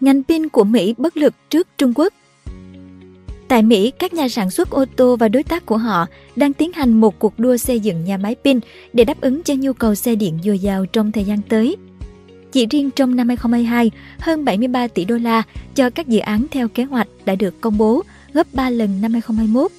Ngành pin của Mỹ bất lực trước Trung Quốc Tại Mỹ, các nhà sản xuất ô tô và đối tác của họ đang tiến hành một cuộc đua xây dựng nhà máy pin để đáp ứng cho nhu cầu xe điện dồi dào trong thời gian tới. Chỉ riêng trong năm 2022, hơn 73 tỷ đô la cho các dự án theo kế hoạch đã được công bố, gấp 3 lần năm 2021.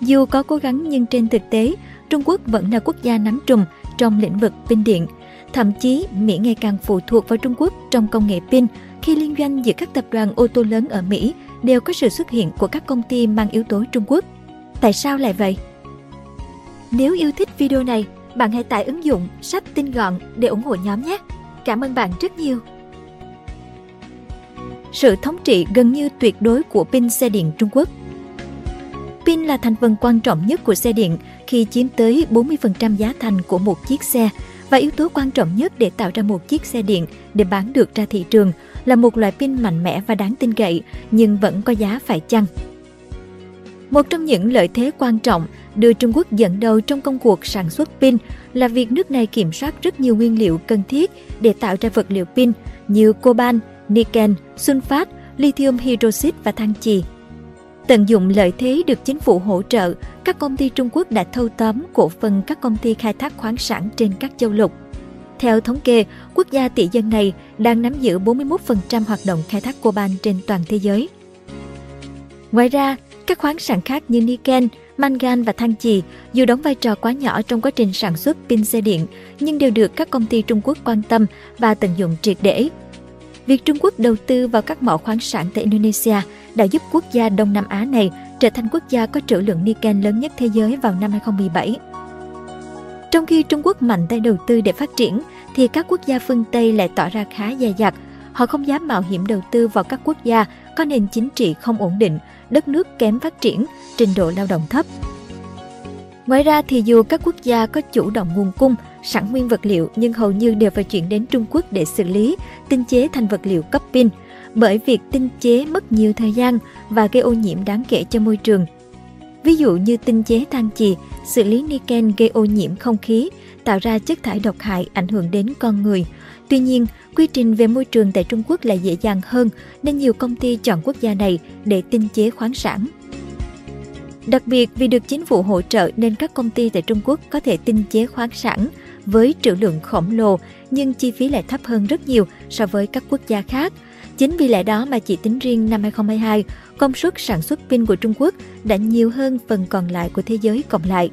Dù có cố gắng nhưng trên thực tế, Trung Quốc vẫn là quốc gia nắm trùm trong lĩnh vực pin điện. Thậm chí, Mỹ ngày càng phụ thuộc vào Trung Quốc trong công nghệ pin khi liên doanh giữa các tập đoàn ô tô lớn ở Mỹ đều có sự xuất hiện của các công ty mang yếu tố Trung Quốc. Tại sao lại vậy? Nếu yêu thích video này, bạn hãy tải ứng dụng sách tin gọn để ủng hộ nhóm nhé. Cảm ơn bạn rất nhiều. Sự thống trị gần như tuyệt đối của pin xe điện Trung Quốc Pin là thành phần quan trọng nhất của xe điện khi chiếm tới 40% giá thành của một chiếc xe và yếu tố quan trọng nhất để tạo ra một chiếc xe điện để bán được ra thị trường là một loại pin mạnh mẽ và đáng tin cậy nhưng vẫn có giá phải chăng. Một trong những lợi thế quan trọng đưa Trung Quốc dẫn đầu trong công cuộc sản xuất pin là việc nước này kiểm soát rất nhiều nguyên liệu cần thiết để tạo ra vật liệu pin như coban, niken, sunfat, lithium hydroxide và than chì. Tận dụng lợi thế được chính phủ hỗ trợ, các công ty Trung Quốc đã thâu tóm cổ phần các công ty khai thác khoáng sản trên các châu lục. Theo thống kê, quốc gia tỷ dân này đang nắm giữ 41% hoạt động khai thác coban trên toàn thế giới. Ngoài ra, các khoáng sản khác như niken, mangan và than chì dù đóng vai trò quá nhỏ trong quá trình sản xuất pin xe điện nhưng đều được các công ty Trung Quốc quan tâm và tận dụng triệt để. Việc Trung Quốc đầu tư vào các mỏ khoáng sản tại Indonesia đã giúp quốc gia Đông Nam Á này trở thành quốc gia có trữ lượng niken lớn nhất thế giới vào năm 2017. Trong khi Trung Quốc mạnh tay đầu tư để phát triển, thì các quốc gia phương Tây lại tỏ ra khá dè dặt. Họ không dám mạo hiểm đầu tư vào các quốc gia có nền chính trị không ổn định, đất nước kém phát triển, trình độ lao động thấp. Ngoài ra thì dù các quốc gia có chủ động nguồn cung, sẵn nguyên vật liệu nhưng hầu như đều phải chuyển đến Trung Quốc để xử lý, tinh chế thành vật liệu cấp pin. Bởi việc tinh chế mất nhiều thời gian và gây ô nhiễm đáng kể cho môi trường. Ví dụ như tinh chế than chì, xử lý niken gây ô nhiễm không khí, tạo ra chất thải độc hại ảnh hưởng đến con người. Tuy nhiên, quy trình về môi trường tại Trung Quốc lại dễ dàng hơn nên nhiều công ty chọn quốc gia này để tinh chế khoáng sản. Đặc biệt vì được chính phủ hỗ trợ nên các công ty tại Trung Quốc có thể tinh chế khoáng sản với trữ lượng khổng lồ nhưng chi phí lại thấp hơn rất nhiều so với các quốc gia khác. Chính vì lẽ đó mà chỉ tính riêng năm 2022, công suất sản xuất pin của Trung Quốc đã nhiều hơn phần còn lại của thế giới cộng lại.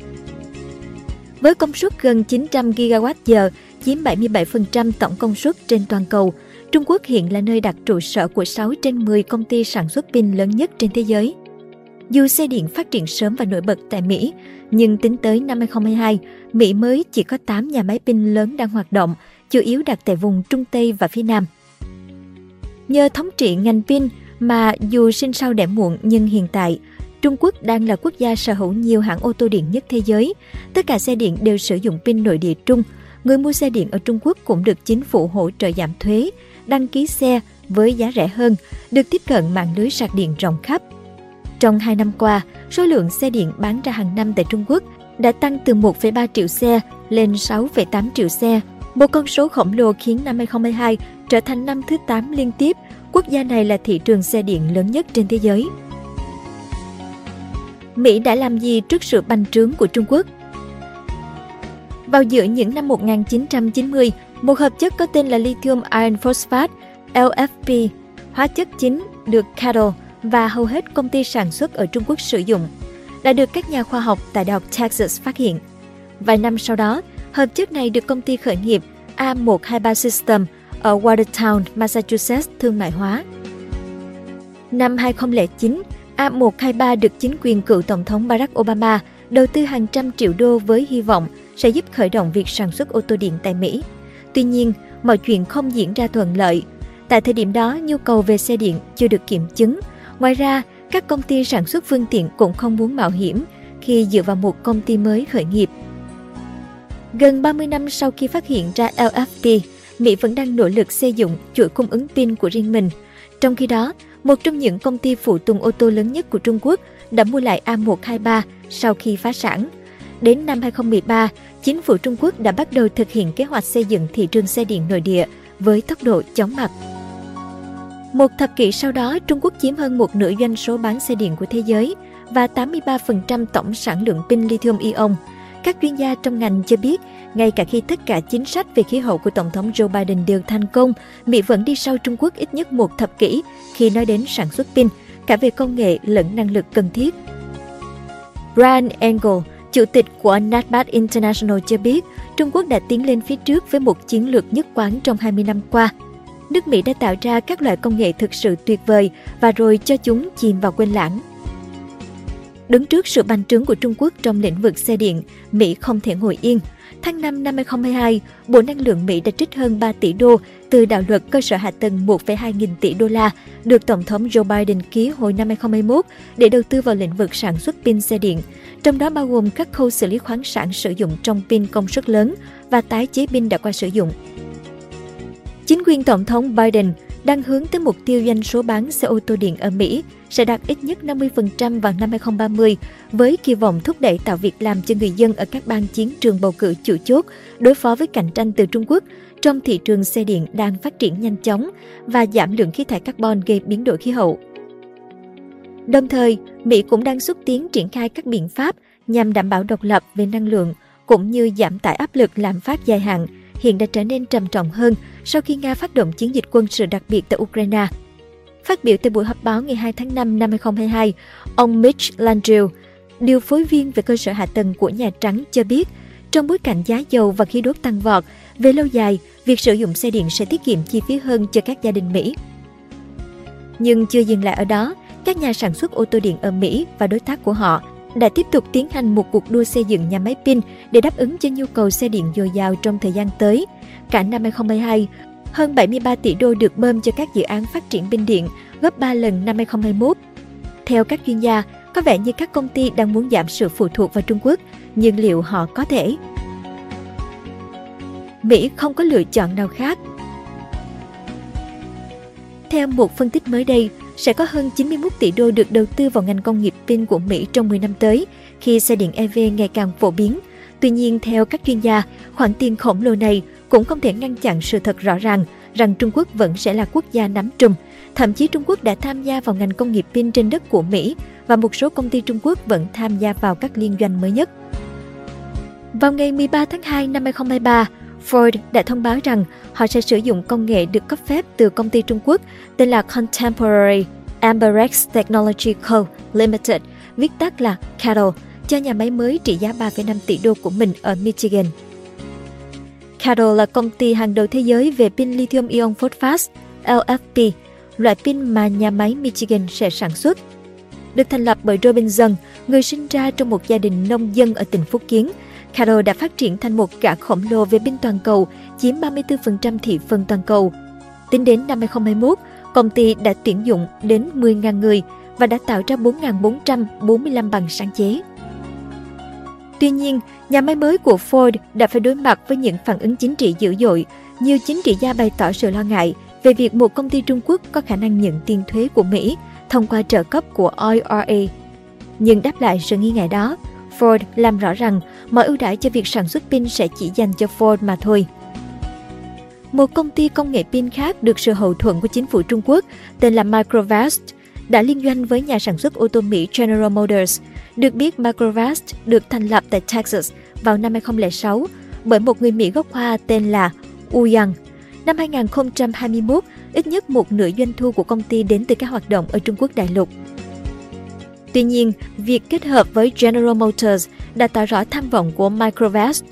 Với công suất gần 900 GWh, chiếm 77% tổng công suất trên toàn cầu, Trung Quốc hiện là nơi đặt trụ sở của 6 trên 10 công ty sản xuất pin lớn nhất trên thế giới. Dù xe điện phát triển sớm và nổi bật tại Mỹ, nhưng tính tới năm 2022, Mỹ mới chỉ có 8 nhà máy pin lớn đang hoạt động, chủ yếu đặt tại vùng Trung Tây và phía Nam. Nhờ thống trị ngành pin mà dù sinh sau đẻ muộn nhưng hiện tại, Trung Quốc đang là quốc gia sở hữu nhiều hãng ô tô điện nhất thế giới. Tất cả xe điện đều sử dụng pin nội địa Trung. Người mua xe điện ở Trung Quốc cũng được chính phủ hỗ trợ giảm thuế, đăng ký xe với giá rẻ hơn, được tiếp cận mạng lưới sạc điện rộng khắp. Trong 2 năm qua, số lượng xe điện bán ra hàng năm tại Trung Quốc đã tăng từ 1,3 triệu xe lên 6,8 triệu xe. Một con số khổng lồ khiến năm 2022 trở thành năm thứ 8 liên tiếp, quốc gia này là thị trường xe điện lớn nhất trên thế giới. Mỹ đã làm gì trước sự bành trướng của Trung Quốc? Vào giữa những năm 1990, một hợp chất có tên là lithium iron phosphate LFP, hóa chất chính được Cattle và hầu hết công ty sản xuất ở Trung Quốc sử dụng, đã được các nhà khoa học tại Đại học Texas phát hiện. Vài năm sau đó, hợp chất này được công ty khởi nghiệp A123 System ở Watertown, Massachusetts thương mại hóa. Năm 2009, A123 được chính quyền cựu Tổng thống Barack Obama đầu tư hàng trăm triệu đô với hy vọng sẽ giúp khởi động việc sản xuất ô tô điện tại Mỹ. Tuy nhiên, mọi chuyện không diễn ra thuận lợi. Tại thời điểm đó, nhu cầu về xe điện chưa được kiểm chứng. Ngoài ra, các công ty sản xuất phương tiện cũng không muốn mạo hiểm khi dựa vào một công ty mới khởi nghiệp. Gần 30 năm sau khi phát hiện ra LFP, Mỹ vẫn đang nỗ lực xây dựng chuỗi cung ứng pin của riêng mình. Trong khi đó, một trong những công ty phụ tùng ô tô lớn nhất của Trung Quốc, đã mua lại A123 sau khi phá sản. Đến năm 2013, chính phủ Trung Quốc đã bắt đầu thực hiện kế hoạch xây dựng thị trường xe điện nội địa với tốc độ chóng mặt. Một thập kỷ sau đó, Trung Quốc chiếm hơn một nửa doanh số bán xe điện của thế giới và 83% tổng sản lượng pin lithium ion. Các chuyên gia trong ngành cho biết, ngay cả khi tất cả chính sách về khí hậu của Tổng thống Joe Biden đều thành công, Mỹ vẫn đi sau Trung Quốc ít nhất một thập kỷ khi nói đến sản xuất pin, cả về công nghệ lẫn năng lực cần thiết. Brian Engel, chủ tịch của NatBat International cho biết, Trung Quốc đã tiến lên phía trước với một chiến lược nhất quán trong 20 năm qua. Nước Mỹ đã tạo ra các loại công nghệ thực sự tuyệt vời và rồi cho chúng chìm vào quên lãng. Đứng trước sự bành trướng của Trung Quốc trong lĩnh vực xe điện, Mỹ không thể ngồi yên. Tháng 5 năm 2022, Bộ Năng lượng Mỹ đã trích hơn 3 tỷ đô từ đạo luật cơ sở hạ tầng 1,2 nghìn tỷ đô la được Tổng thống Joe Biden ký hồi năm 2021 để đầu tư vào lĩnh vực sản xuất pin xe điện, trong đó bao gồm các khâu xử lý khoáng sản sử dụng trong pin công suất lớn và tái chế pin đã qua sử dụng. Chính quyền Tổng thống Biden đang hướng tới mục tiêu doanh số bán xe ô tô điện ở Mỹ sẽ đạt ít nhất 50% vào năm 2030 với kỳ vọng thúc đẩy tạo việc làm cho người dân ở các bang chiến trường bầu cử chủ chốt đối phó với cạnh tranh từ Trung Quốc trong thị trường xe điện đang phát triển nhanh chóng và giảm lượng khí thải carbon gây biến đổi khí hậu. Đồng thời, Mỹ cũng đang xúc tiến triển khai các biện pháp nhằm đảm bảo độc lập về năng lượng cũng như giảm tải áp lực lạm phát dài hạn hiện đã trở nên trầm trọng hơn sau khi Nga phát động chiến dịch quân sự đặc biệt tại Ukraine. Phát biểu tại buổi họp báo ngày 2 tháng 5 năm 2022, ông Mitch Landrieu, điều phối viên về cơ sở hạ tầng của Nhà Trắng cho biết, trong bối cảnh giá dầu và khí đốt tăng vọt, về lâu dài, việc sử dụng xe điện sẽ tiết kiệm chi phí hơn cho các gia đình Mỹ. Nhưng chưa dừng lại ở đó, các nhà sản xuất ô tô điện ở Mỹ và đối tác của họ đã tiếp tục tiến hành một cuộc đua xây dựng nhà máy pin để đáp ứng cho nhu cầu xe điện dồi dào trong thời gian tới. Cả năm 2022, hơn 73 tỷ đô được bơm cho các dự án phát triển pin điện, gấp 3 lần năm 2021. Theo các chuyên gia, có vẻ như các công ty đang muốn giảm sự phụ thuộc vào Trung Quốc, nhưng liệu họ có thể? Mỹ không có lựa chọn nào khác. Theo một phân tích mới đây, sẽ có hơn 91 tỷ đô được đầu tư vào ngành công nghiệp pin của Mỹ trong 10 năm tới, khi xe điện EV ngày càng phổ biến. Tuy nhiên, theo các chuyên gia, khoản tiền khổng lồ này cũng không thể ngăn chặn sự thật rõ ràng rằng Trung Quốc vẫn sẽ là quốc gia nắm trùm. Thậm chí Trung Quốc đã tham gia vào ngành công nghiệp pin trên đất của Mỹ và một số công ty Trung Quốc vẫn tham gia vào các liên doanh mới nhất. Vào ngày 13 tháng 2 năm 2023, Ford đã thông báo rằng họ sẽ sử dụng công nghệ được cấp phép từ công ty Trung Quốc tên là Contemporary Amberex Technology Co. Limited, viết tắt là CATL, cho nhà máy mới trị giá 3,5 tỷ đô của mình ở Michigan. CATL là công ty hàng đầu thế giới về pin lithium ion phosphate LFP, loại pin mà nhà máy Michigan sẽ sản xuất. Được thành lập bởi Robinson, người sinh ra trong một gia đình nông dân ở tỉnh Phúc Kiến, Caro đã phát triển thành một gã khổng lồ về binh toàn cầu, chiếm 34% thị phần toàn cầu. Tính đến năm 2021, công ty đã tuyển dụng đến 10.000 người và đã tạo ra 4.445 bằng sáng chế. Tuy nhiên, nhà máy mới của Ford đã phải đối mặt với những phản ứng chính trị dữ dội. Nhiều chính trị gia bày tỏ sự lo ngại về việc một công ty Trung Quốc có khả năng nhận tiền thuế của Mỹ thông qua trợ cấp của IRA. Nhưng đáp lại sự nghi ngại đó, Ford làm rõ rằng mọi ưu đãi cho việc sản xuất pin sẽ chỉ dành cho Ford mà thôi. Một công ty công nghệ pin khác được sự hậu thuẫn của chính phủ Trung Quốc tên là Microvast đã liên doanh với nhà sản xuất ô tô Mỹ General Motors. Được biết Microvast được thành lập tại Texas vào năm 2006 bởi một người Mỹ gốc Hoa tên là Wu Yang. Năm 2021, ít nhất một nửa doanh thu của công ty đến từ các hoạt động ở Trung Quốc đại lục. Tuy nhiên, việc kết hợp với General Motors đã tỏ rõ tham vọng của Microvast.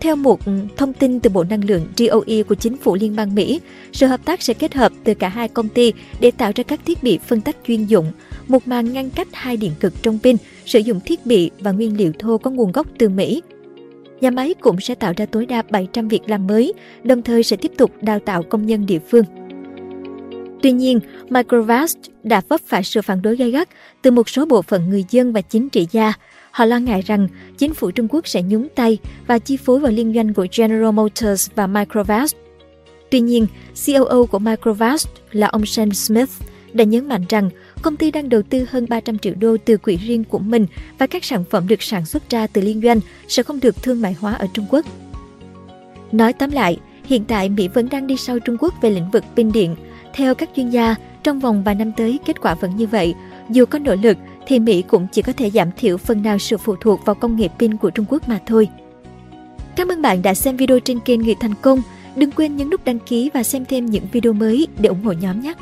Theo một ừ, thông tin từ Bộ Năng lượng DOE của chính phủ Liên bang Mỹ, sự hợp tác sẽ kết hợp từ cả hai công ty để tạo ra các thiết bị phân tách chuyên dụng, một màn ngăn cách hai điện cực trong pin, sử dụng thiết bị và nguyên liệu thô có nguồn gốc từ Mỹ. Nhà máy cũng sẽ tạo ra tối đa 700 việc làm mới, đồng thời sẽ tiếp tục đào tạo công nhân địa phương. Tuy nhiên, Microvast đã vấp phải sự phản đối gay gắt từ một số bộ phận người dân và chính trị gia. Họ lo ngại rằng chính phủ Trung Quốc sẽ nhúng tay và chi phối vào liên doanh của General Motors và Microvast. Tuy nhiên, COO của Microvast là ông Sam Smith đã nhấn mạnh rằng công ty đang đầu tư hơn 300 triệu đô từ quỹ riêng của mình và các sản phẩm được sản xuất ra từ liên doanh sẽ không được thương mại hóa ở Trung Quốc. Nói tóm lại, hiện tại Mỹ vẫn đang đi sau Trung Quốc về lĩnh vực pin điện, theo các chuyên gia, trong vòng vài năm tới kết quả vẫn như vậy. Dù có nỗ lực thì Mỹ cũng chỉ có thể giảm thiểu phần nào sự phụ thuộc vào công nghệ pin của Trung Quốc mà thôi. Cảm ơn bạn đã xem video trên kênh Người Thành Công. Đừng quên nhấn nút đăng ký và xem thêm những video mới để ủng hộ nhóm nhé.